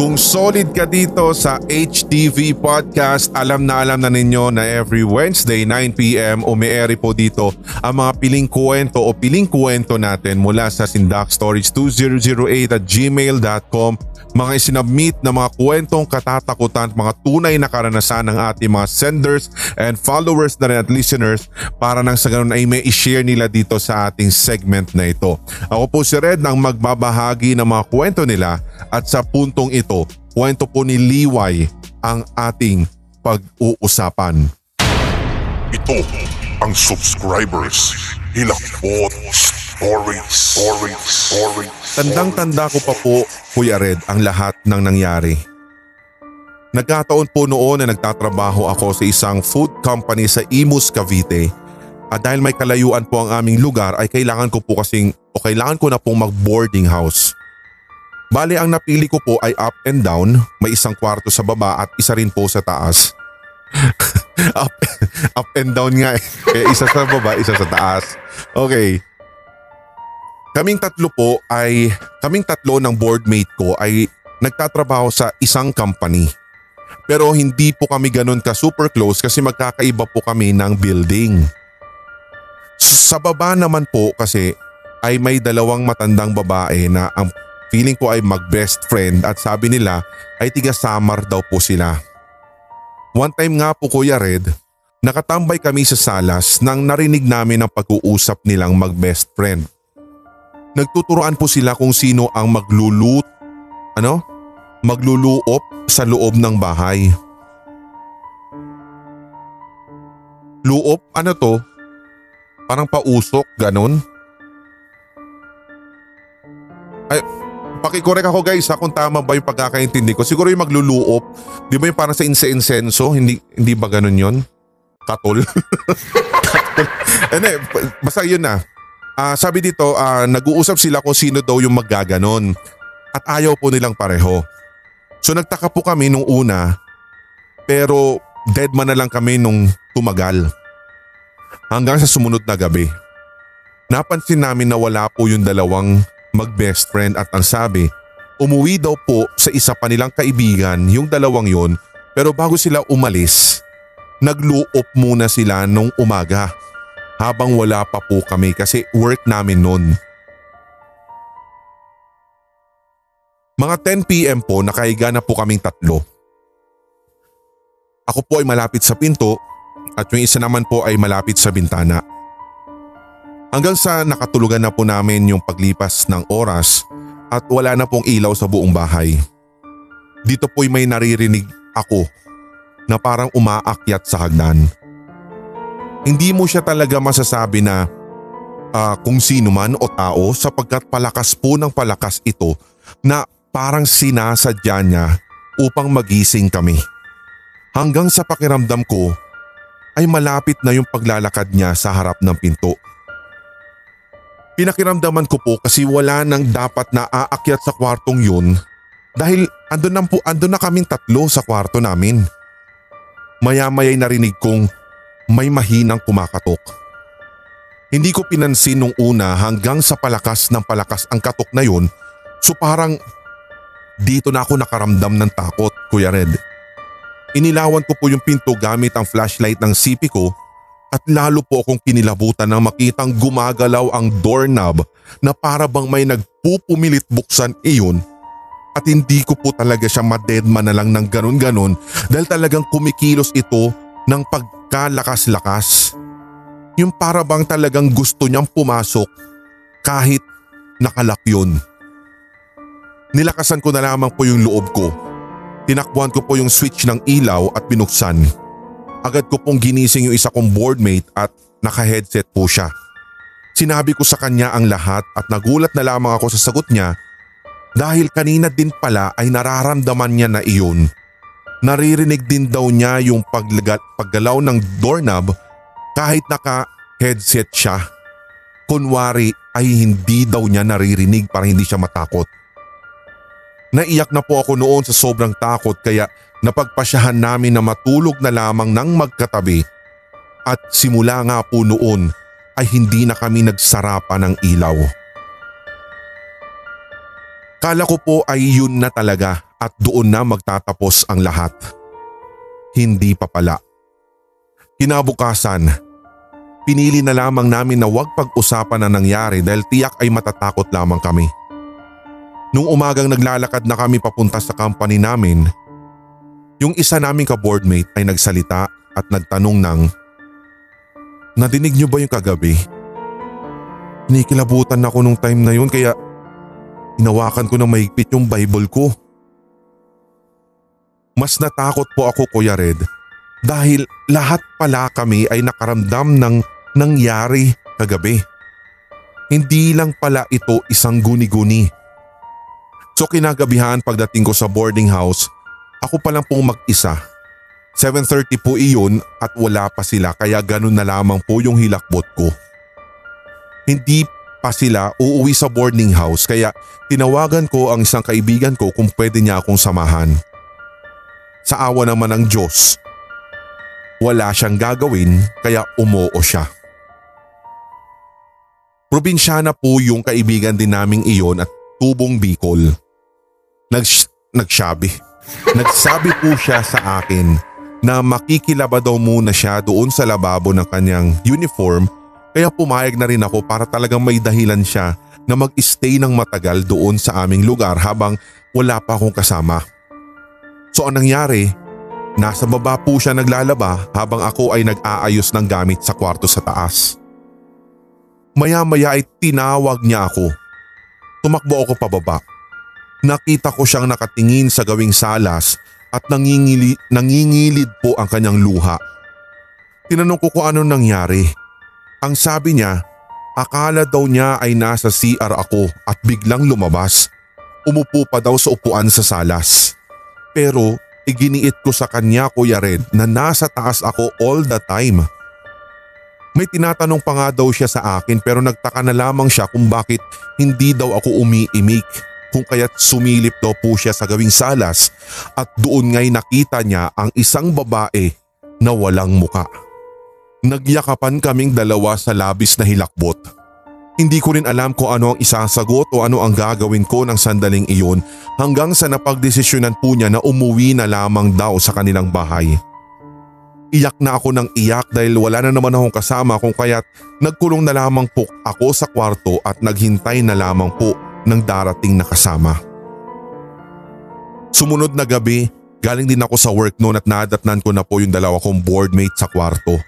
Kung solid ka dito sa HTV Podcast, alam na alam na ninyo na every Wednesday 9pm umiere po dito ang mga piling kwento o piling kwento natin mula sa Sindak Storage 2008 at gmail.com mga isinabmit na mga kwentong katatakutan at mga tunay na karanasan ng ating mga senders and followers na rin at listeners para nang sa ganun ay may i-share nila dito sa ating segment na ito. Ako po si Red ang magbabahagi ng mga kwento nila at sa puntong ito, kwento po ni Liway ang ating pag-uusapan. Ito ang subscribers Hilakbot Stories Stories Stories Tandang-tanda ko pa po, Kuya Red, ang lahat ng nangyari. Nagkataon po noon na nagtatrabaho ako sa isang food company sa Imus, Cavite. At dahil may kalayuan po ang aming lugar ay kailangan ko po kasing o kailangan ko na pong mag-boarding house. Bale ang napili ko po ay up and down, may isang kwarto sa baba at isa rin po sa taas. up, up and down nga eh. Kaya isa sa baba, isa sa taas. Okay. Kaming tatlo po ay, kaming tatlo ng boardmate ko ay nagtatrabaho sa isang company. Pero hindi po kami ganun ka super close kasi magkakaiba po kami ng building. Sa baba naman po kasi ay may dalawang matandang babae na ang feeling ko ay mag best friend at sabi nila ay tiga Samar daw po sila. One time nga po Kuya Red, nakatambay kami sa salas nang narinig namin ang pag-uusap nilang mag best friend. Nagtuturoan po sila kung sino ang maglulut, ano? Magluluop sa loob ng bahay. Luop? Ano to? Parang pausok, ganun? Ay, pakikorek ako guys ha kung tama ba yung pagkakaintindi ko. Siguro yung magluluop, di ba yung parang sa inse-insenso? Hindi, hindi ba ganun yon? Katol? Katol. Hindi, basta yun na. Ah, sabi dito, ah, nag-uusap sila kung sino daw yung maggaganon at ayaw po nilang pareho. So nagtaka po kami nung una pero dead man na lang kami nung tumagal. Hanggang sa sumunod na gabi. Napansin namin na wala po yung dalawang mag-best friend at ang sabi, umuwi daw po sa isa pa nilang kaibigan yung dalawang yon pero bago sila umalis, nagluop muna sila nung umaga habang wala pa po kami kasi work namin noon. Mga 10pm po nakahiga na po kaming tatlo. Ako po ay malapit sa pinto at yung isa naman po ay malapit sa bintana. Hanggang sa nakatulugan na po namin yung paglipas ng oras at wala na pong ilaw sa buong bahay. Dito po'y may naririnig ako na parang umaakyat sa hagdan. Hindi mo siya talaga masasabi na uh, kung sino man o tao sapagkat palakas po ng palakas ito na parang sinasadya niya upang magising kami. Hanggang sa pakiramdam ko ay malapit na yung paglalakad niya sa harap ng pinto. Pinakiramdaman ko po kasi wala nang dapat na aakyat sa kwartong yun dahil andun na, po, andun na kaming tatlo sa kwarto namin. Maya-maya'y narinig kong may mahinang kumakatok. Hindi ko pinansin nung una hanggang sa palakas ng palakas ang katok na yun so parang dito na ako nakaramdam ng takot Kuya Red. Inilawan ko po yung pinto gamit ang flashlight ng CP ko at lalo po akong kinilabutan nang makitang gumagalaw ang doorknob na para bang may nagpupumilit buksan iyon at hindi ko po talaga siya madedma na lang ng ganun-ganun dahil talagang kumikilos ito ng pagkalakas-lakas. Yung para bang talagang gusto niyang pumasok kahit nakalak yun. Nilakasan ko na lamang po yung loob ko. Tinakbuhan ko po yung switch ng ilaw at binuksan. Agad ko pong ginising yung isa kong boardmate at naka-headset po siya. Sinabi ko sa kanya ang lahat at nagulat na lamang ako sa sagot niya dahil kanina din pala ay nararamdaman niya na iyon Naririnig din daw niya yung paglagal, paggalaw ng doorknob kahit naka-headset siya. Kunwari ay hindi daw niya naririnig para hindi siya matakot. Naiyak na po ako noon sa sobrang takot kaya Napagpasyahan namin na matulog na lamang ng magkatabi at simula nga po noon ay hindi na kami nagsarapa ng ilaw. Kala ko po ay yun na talaga at doon na magtatapos ang lahat. Hindi pa pala. Kinabukasan, pinili na lamang namin na huwag pag-usapan na nangyari dahil tiyak ay matatakot lamang kami. Nung umagang naglalakad na kami papunta sa company namin, yung isa naming ka-boardmate ay nagsalita at nagtanong ng, Nadinig niyo ba yung kagabi? Inikilabutan ako nung time na yun kaya Hinawakan ko ng mahigpit yung Bible ko. Mas natakot po ako Kuya Red dahil lahat pala kami ay nakaramdam ng nangyari kagabi. Hindi lang pala ito isang guni-guni. So kinagabihan pagdating ko sa boarding house, ako pa lang pong mag-isa. 7.30 po iyon at wala pa sila kaya ganun na lamang po yung hilakbot ko. Hindi pa sila uuwi sa boarding house kaya tinawagan ko ang isang kaibigan ko kung pwede niya akong samahan. Sa awa naman ng Diyos, wala siyang gagawin kaya umoo siya. Probinsyana po yung kaibigan din naming iyon at tubong Bicol. Nags nagsabi. Nagsabi po siya sa akin na makikilaba daw muna siya doon sa lababo ng kanyang uniform kaya pumayag na rin ako para talagang may dahilan siya na mag-stay ng matagal doon sa aming lugar habang wala pa akong kasama. So ang nangyari, nasa baba po siya naglalaba habang ako ay nag-aayos ng gamit sa kwarto sa taas. Maya-maya ay tinawag niya ako. Tumakbo ako pababa. Nakita ko siyang nakatingin sa gawing salas at nangingili, nangingilid po ang kanyang luha. Tinanong ko kung ano nangyari. Ang sabi niya, akala daw niya ay nasa CR ako at biglang lumabas. Umupo pa daw sa upuan sa salas. Pero iginiit ko sa kanya Kuya Red na nasa taas ako all the time. May tinatanong pa nga daw siya sa akin pero nagtaka na lamang siya kung bakit hindi daw ako umiimik kung kaya't sumilip daw po siya sa gawing salas at doon nga'y nakita niya ang isang babae na walang muka. Nagyakapan kaming dalawa sa labis na hilakbot. Hindi ko rin alam kung ano ang isasagot o ano ang gagawin ko ng sandaling iyon hanggang sa napagdesisyonan po niya na umuwi na lamang daw sa kanilang bahay. Iyak na ako ng iyak dahil wala na naman akong kasama kung kaya't nagkulong na lamang po ako sa kwarto at naghintay na lamang po ng darating na kasama. Sumunod na gabi, galing din ako sa work noon at nadatnan ko na po yung dalawa kong boardmate sa kwarto.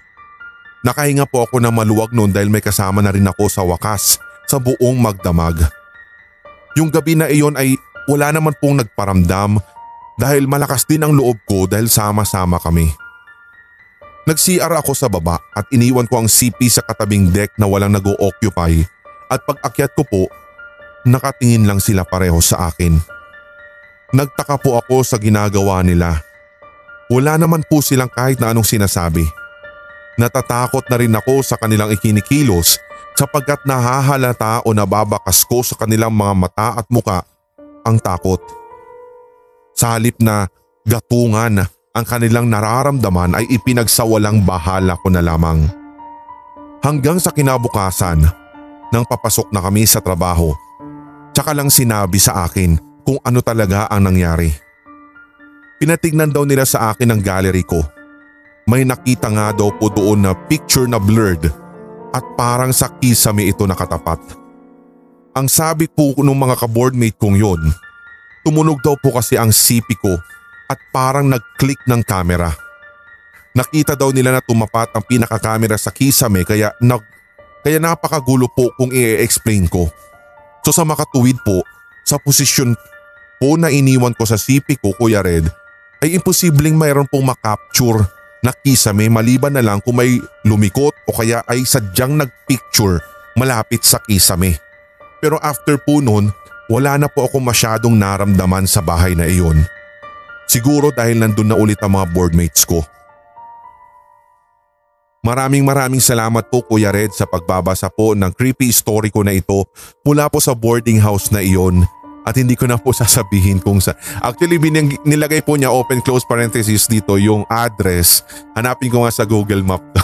Nakahinga po ako ng maluwag noon dahil may kasama na rin ako sa wakas sa buong magdamag. Yung gabi na iyon ay wala naman pong nagparamdam dahil malakas din ang loob ko dahil sama-sama kami. Nag-CR ako sa baba at iniwan ko ang CP sa katabing deck na walang nag-o-occupy at pag akyat ko po, nakatingin lang sila pareho sa akin. Nagtaka po ako sa ginagawa nila. Wala naman po silang kahit na anong sinasabi. Natatakot na rin ako sa kanilang ikinikilos sapagkat nahahalata o nababakas ko sa kanilang mga mata at muka ang takot. Sa halip na gatungan ang kanilang nararamdaman ay ipinagsawalang bahala ko na lamang. Hanggang sa kinabukasan, nang papasok na kami sa trabaho, tsaka lang sinabi sa akin kung ano talaga ang nangyari. Pinatignan daw nila sa akin ang gallery ko may nakita nga daw po doon na picture na blurred at parang sa kisame ito nakatapat. Ang sabi po ng mga kaboardmate kong yon, tumunog daw po kasi ang CP ko at parang nag-click ng camera. Nakita daw nila na tumapat ang pinaka-camera sa kisame kaya, nag, kaya napakagulo po kung i-explain ko. So sa makatuwid po, sa posisyon po na iniwan ko sa CP ko Kuya Red, ay imposibleng mayroon pong makapture na kisame maliban na lang kung may lumikot o kaya ay sadyang nagpicture malapit sa kisame. Pero after po noon, wala na po ako masyadong naramdaman sa bahay na iyon. Siguro dahil nandun na ulit ang mga boardmates ko. Maraming maraming salamat po Kuya Red sa pagbabasa po ng creepy story ko na ito mula po sa boarding house na iyon At hindi ko na po sasabihin kung sa... Actually, binang, nilagay po niya open close parenthesis dito yung address. Hanapin ko nga sa Google Map to.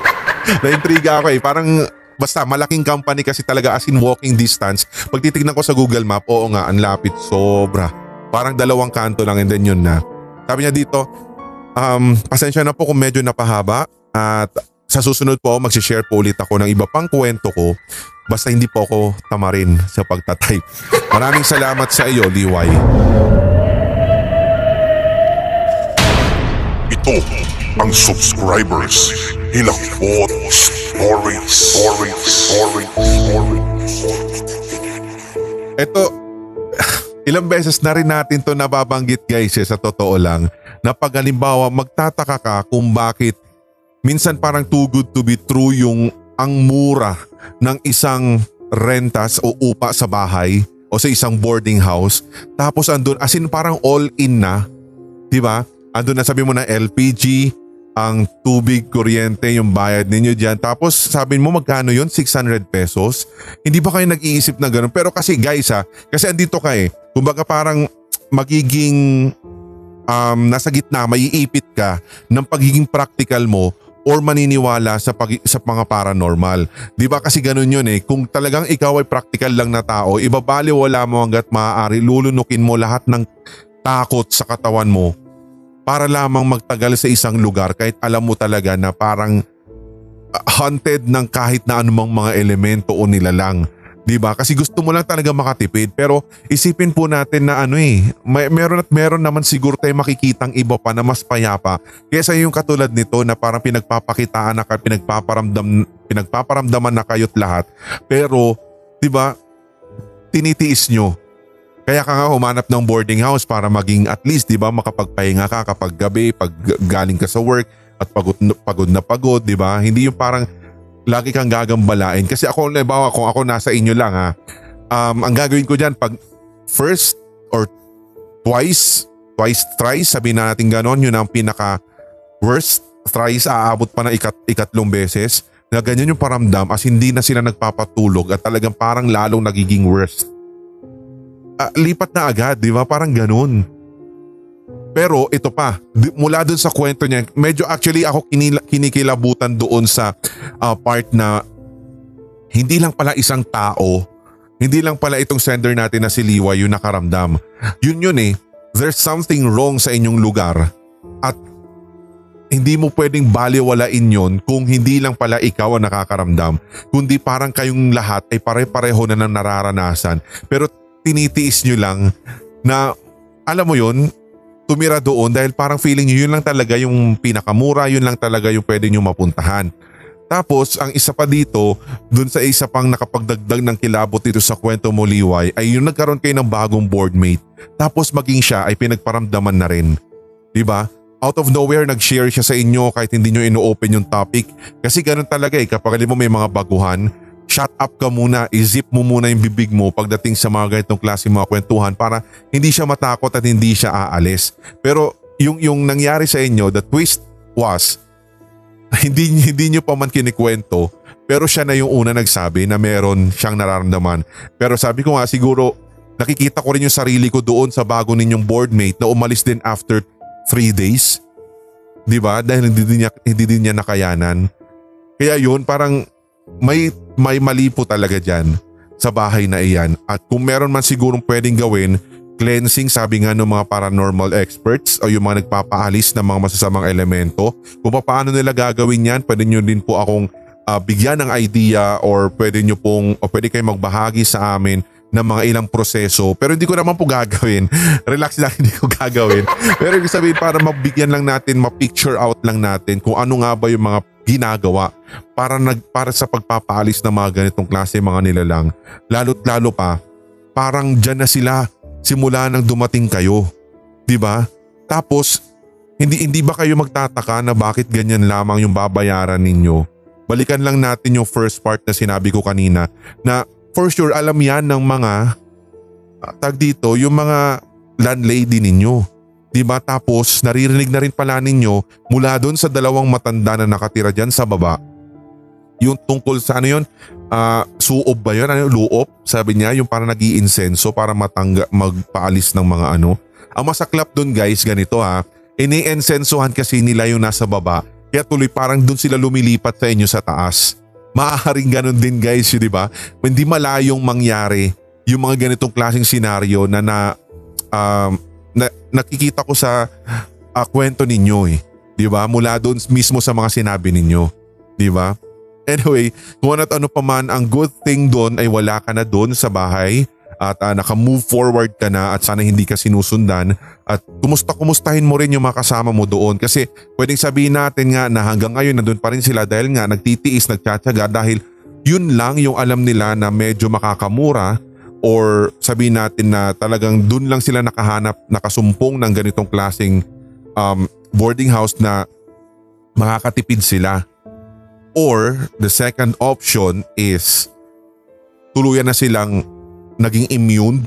Na-intriga ako eh. Parang basta malaking company kasi talaga as in walking distance. Pag titignan ko sa Google Map, oo nga, ang lapit. Sobra. Parang dalawang kanto lang and then yun na. Sabi niya dito, um, pasensya na po kung medyo napahaba at sa susunod po magsishare po ulit ako ng iba pang kwento ko basta hindi po ako tamarin sa pagtatype. Maraming salamat sa iyo, Liway. Ito ang subscribers Hilakbot Stories Stories Stories Stories Ito, ilang beses na rin natin to nababanggit guys eh, sa totoo lang na pag magtataka ka kung bakit minsan parang too good to be true yung ang mura ng isang rentas o upa sa bahay o sa isang boarding house tapos andun as in parang all in na 'di ba? Andun na sabi mo na LPG, ang tubig, kuryente, yung bayad ninyo diyan. Tapos sabi mo magkano yon 600 pesos? Hindi ba kayo nag-iisip na ganun? Pero kasi guys ha, kasi andito ka eh. Kumbaga parang magiging um, nasa gitna, maiipit ka ng pagiging practical mo or maniniwala sa pag, sa mga paranormal. 'Di ba kasi ganun 'yun eh. Kung talagang ikaw ay practical lang na tao, ibabaliwala mo hangga't maaari lulunukin mo lahat ng takot sa katawan mo para lamang magtagal sa isang lugar kahit alam mo talaga na parang uh, haunted ng kahit na anumang mga elemento o nilalang. 'Di ba? Kasi gusto mo lang talaga makatipid pero isipin po natin na ano eh, may, meron at meron naman siguro tayo makikitang iba pa na mas payapa kaysa yung katulad nito na parang pinagpapakitaan na kayo, pinagpaparamdam pinagpaparamdaman na kayo't lahat. Pero 'di ba? Tinitiis nyo kaya ka nga humanap ng boarding house para maging at least 'di ba makapagpahinga ka kapag gabi, pag galing ka sa work at pagod na pagod, na pagod 'di ba? Hindi yung parang lagi kang gagambalain kasi ako halimbawa kung ako nasa inyo lang ha. Um, ang gagawin ko diyan pag first or twice, twice thrice sabi na natin ganon, yun ang pinaka worst thrice aabot pa na ikat, ikatlong beses na ganyan yung paramdam as hindi na sila nagpapatulog at talagang parang lalong nagiging worst uh, lipat na agad, di ba? Parang ganun. Pero ito pa, mula dun sa kwento niya, medyo actually ako kinikilabutan doon sa uh, part na hindi lang pala isang tao, hindi lang pala itong sender natin na si Liwa yung nakaramdam. Yun yun eh, there's something wrong sa inyong lugar at hindi mo pwedeng baliwalain yon kung hindi lang pala ikaw ang nakakaramdam, kundi parang kayong lahat ay pare-pareho na ng nararanasan. Pero tinitiis nyo lang na alam mo yun, tumira doon dahil parang feeling nyo yun lang talaga yung pinakamura, yun lang talaga yung pwede nyo mapuntahan. Tapos ang isa pa dito, dun sa isa pang nakapagdagdag ng kilabot dito sa kwento mo liway ay yung nagkaroon kayo ng bagong boardmate. Tapos maging siya ay pinagparamdaman na rin. Diba? Out of nowhere nag-share siya sa inyo kahit hindi nyo ino-open yung topic. Kasi ganun talaga eh kapag mo may mga baguhan, shut up ka muna, i-zip mo muna yung bibig mo pagdating sa mga ganitong klase mga kwentuhan para hindi siya matakot at hindi siya aalis. Pero yung, yung nangyari sa inyo, the twist was, hindi, hindi nyo pa man kinikwento, pero siya na yung una nagsabi na meron siyang nararamdaman. Pero sabi ko nga siguro, nakikita ko rin yung sarili ko doon sa bago ninyong boardmate na umalis din after 3 days. 'Di ba? Dahil hindi din niya hindi din niya nakayanan. Kaya yun parang may, may mali po talaga dyan sa bahay na iyan. At kung meron man sigurong pwedeng gawin, cleansing sabi nga ng mga paranormal experts o yung mga nagpapaalis ng mga masasamang elemento. Kung paano nila gagawin yan, pwede nyo din po akong uh, bigyan ng idea or pwede nyo pong o pwede kayo magbahagi sa amin ng mga ilang proseso pero hindi ko naman po gagawin. Relax lang hindi ko gagawin. Pero ibig sabihin para mabigyan lang natin, ma-picture out lang natin kung ano nga ba yung mga ginagawa para nag para sa pagpapaalis ng mga ganitong klase mga nilalang. Lalo't lalo pa, parang diyan na sila simula nang dumating kayo. 'Di ba? Tapos hindi hindi ba kayo magtataka na bakit ganyan lamang yung babayaran ninyo? Balikan lang natin yung first part na sinabi ko kanina na for sure alam yan ng mga uh, tag dito, yung mga landlady ninyo. Diba tapos naririnig na rin pala ninyo mula doon sa dalawang matanda na nakatira dyan sa baba yung tungkol sa ano yun, ah, suob ba yun? Ano, luop? Sabi niya, yung para nag insenso para matangga, magpaalis ng mga ano. Ang masaklap dun guys, ganito ha, ini-insensohan kasi nila yung nasa baba, kaya tuloy parang dun sila lumilipat sa inyo sa taas. Maaaring ganun din guys, yun, di ba? Hindi malayong mangyari yung mga ganitong klaseng senaryo na na, um, na nakikita ko sa ah, kwento ninyo eh. Di ba? Mula doon mismo sa mga sinabi ninyo. Di ba? Anyway, kung at ano pa man, ang good thing doon ay wala ka na doon sa bahay at uh, naka-move forward ka na at sana hindi ka sinusundan at kumusta-kumustahin mo rin yung mga kasama mo doon kasi pwedeng sabihin natin nga na hanggang ngayon na doon pa rin sila dahil nga nagtitiis, nagtsatsaga dahil yun lang yung alam nila na medyo makakamura or sabihin natin na talagang doon lang sila nakahanap, nakasumpong ng ganitong klaseng um, boarding house na makakatipid sila. Or the second option is tuluyan na silang naging immune.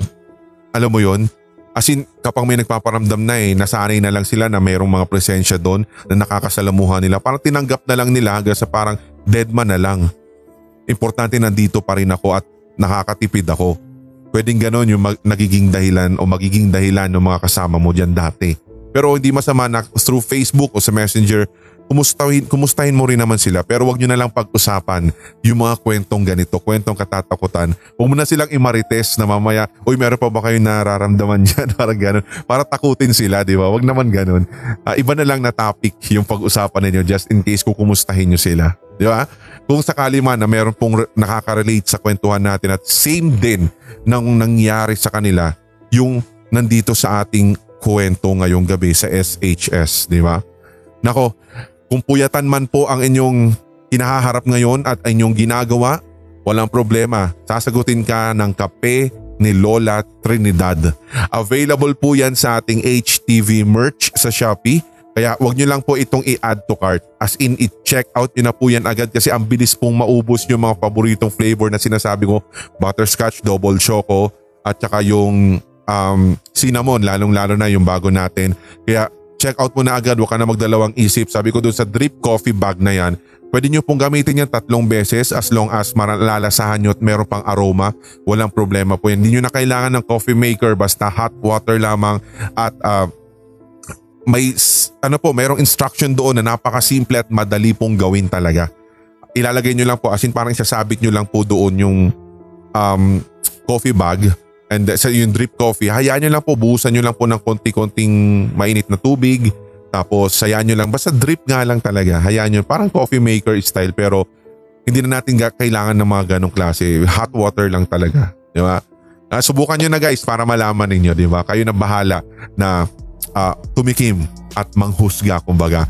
Alam mo yon? As in, kapag may nagpaparamdam na eh, nasanay na lang sila na mayroong mga presensya doon na nakakasalamuha nila. Parang tinanggap na lang nila hanggang sa parang dead man na lang. Importante nandito pa rin ako at nakakatipid ako. Pwedeng ganon yung mag- nagiging dahilan o magiging dahilan ng mga kasama mo dyan dati. Pero hindi masama na through Facebook o sa Messenger, kumustahin, kumustahin mo rin naman sila pero wag nyo na lang pag-usapan yung mga kwentong ganito, kwentong katatakutan. Huwag mo na silang imarites na mamaya, uy meron pa ba kayong nararamdaman dyan? Parang ganun. Para takutin sila, di ba? Wag naman ganun. Uh, iba na lang na topic yung pag-usapan ninyo just in case kung kumustahin nyo sila. Di ba? Kung sakali man na meron pong nakaka-relate sa kwentuhan natin at same din nang nangyari sa kanila yung nandito sa ating kwento ngayong gabi sa SHS, di ba? Nako, kung puyatan man po ang inyong hinaharap ngayon at inyong ginagawa, walang problema. Sasagutin ka ng kape ni Lola Trinidad. Available po yan sa ating HTV merch sa Shopee. Kaya wag nyo lang po itong i-add to cart. As in, i-check out nyo na po yan agad kasi ang bilis pong maubos yung mga paboritong flavor na sinasabi ko. Butterscotch, double choco, at saka yung um, cinnamon, lalong-lalo na yung bago natin. Kaya check out mo na agad, huwag ka na magdalawang isip. Sabi ko dun sa drip coffee bag na yan, pwede nyo pong gamitin yan tatlong beses as long as malalasahan nyo at meron pang aroma. Walang problema po yan. Hindi nyo na kailangan ng coffee maker, basta hot water lamang at uh, may ano po, mayroong instruction doon na napakasimple at madali pong gawin talaga. Ilalagay nyo lang po, as in parang sasabit nyo lang po doon yung um, coffee bag And uh, sa yung drip coffee, hayaan nyo lang po, buhusan nyo lang po ng konti-konting mainit na tubig. Tapos hayaan nyo lang, basta drip nga lang talaga. Hayaan nyo, parang coffee maker style pero hindi na natin kailangan ng mga ganong klase. Hot water lang talaga. Di ba? Uh, subukan nyo na guys para malaman ninyo, di ba? Kayo na bahala na uh, tumikim at manghusga kumbaga.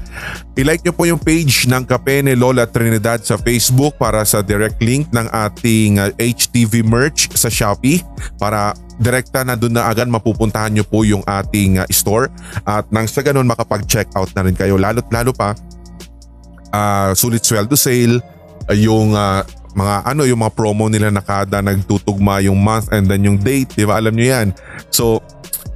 I-like nyo po yung page ng Kape ni Lola Trinidad sa Facebook para sa direct link ng ating uh, HTV merch sa Shopee. Para direkta na doon na agad mapupuntahan nyo po yung ating uh, store. At nang sa ganun makapag-check out na rin kayo. Lalo't lalo pa uh, sulit sweldo sale uh, yung uh, mga ano yung mga promo nila na kada nagtutugma yung month and then yung date. Di ba? Alam nyo yan. So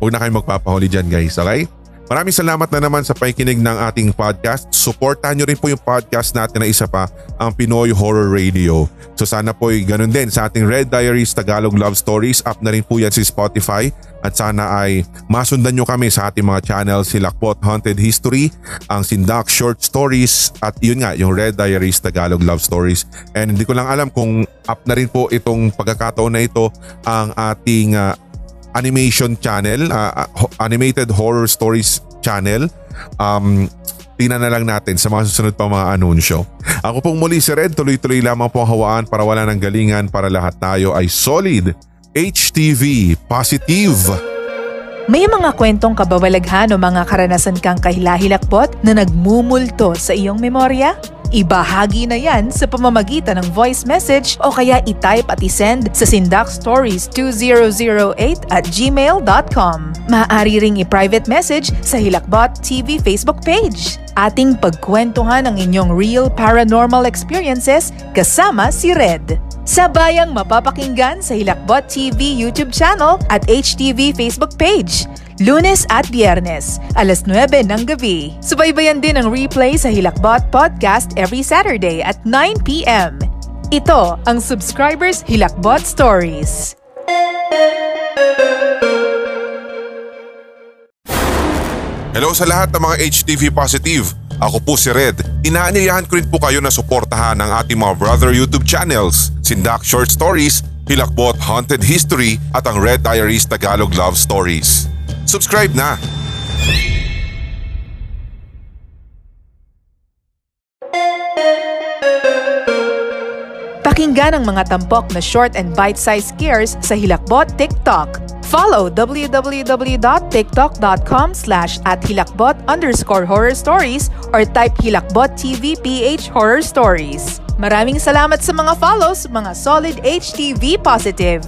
huwag na kayo magpapahuli dyan guys. Okay Maraming salamat na naman sa pakikinig ng ating podcast. Suportahan nyo rin po yung podcast natin na isa pa, ang Pinoy Horror Radio. So sana po ay ganun din sa ating Red Diaries Tagalog Love Stories. Up na rin po yan si Spotify. At sana ay masundan nyo kami sa ating mga channel si Lakpot Haunted History, ang Sindak Short Stories at yun nga yung Red Diaries Tagalog Love Stories. And hindi ko lang alam kung up na rin po itong pagkakataon na ito ang ating uh, animation channel, uh, animated horror stories channel. Um, tingnan na lang natin sa mga susunod pa mga anunsyo. Ako pong muli si Red, tuloy-tuloy lamang po hawaan para wala ng galingan para lahat tayo ay solid. HTV Positive. May mga kwentong kabawalaghan o mga karanasan kang kahilahilakbot na nagmumulto sa iyong memorya? Ibahagi na yan sa pamamagitan ng voice message o kaya i-type at i-send sa sindakstories2008 at gmail.com. Maaari ring i-private message sa Hilakbot TV Facebook page. Ating pagkwentuhan ang inyong real paranormal experiences kasama si Red. Sabayang mapapakinggan sa Hilakbot TV YouTube channel at HTV Facebook page. Lunes at Biyernes, alas 9 ng gabi. Subaybayan din ang replay sa Hilakbot Podcast every Saturday at 9pm. Ito ang Subscribers Hilakbot Stories. Hello sa lahat ng mga HTV positive. Ako po si Red. Inaanyayahan ko rin po kayo na suportahan ang ating mga brother YouTube channels, Sindak Short Stories, Hilakbot Haunted History at ang Red Diaries Tagalog Love Stories. Subscribe na! Pakinggan ang mga tampok na short and bite-sized scares sa Hilakbot TikTok. Follow www.tiktok.com slash at hilakbot underscore horror stories or type Hilakbot TV PH Horror Stories. Maraming salamat sa mga follows, mga solid HTV positive.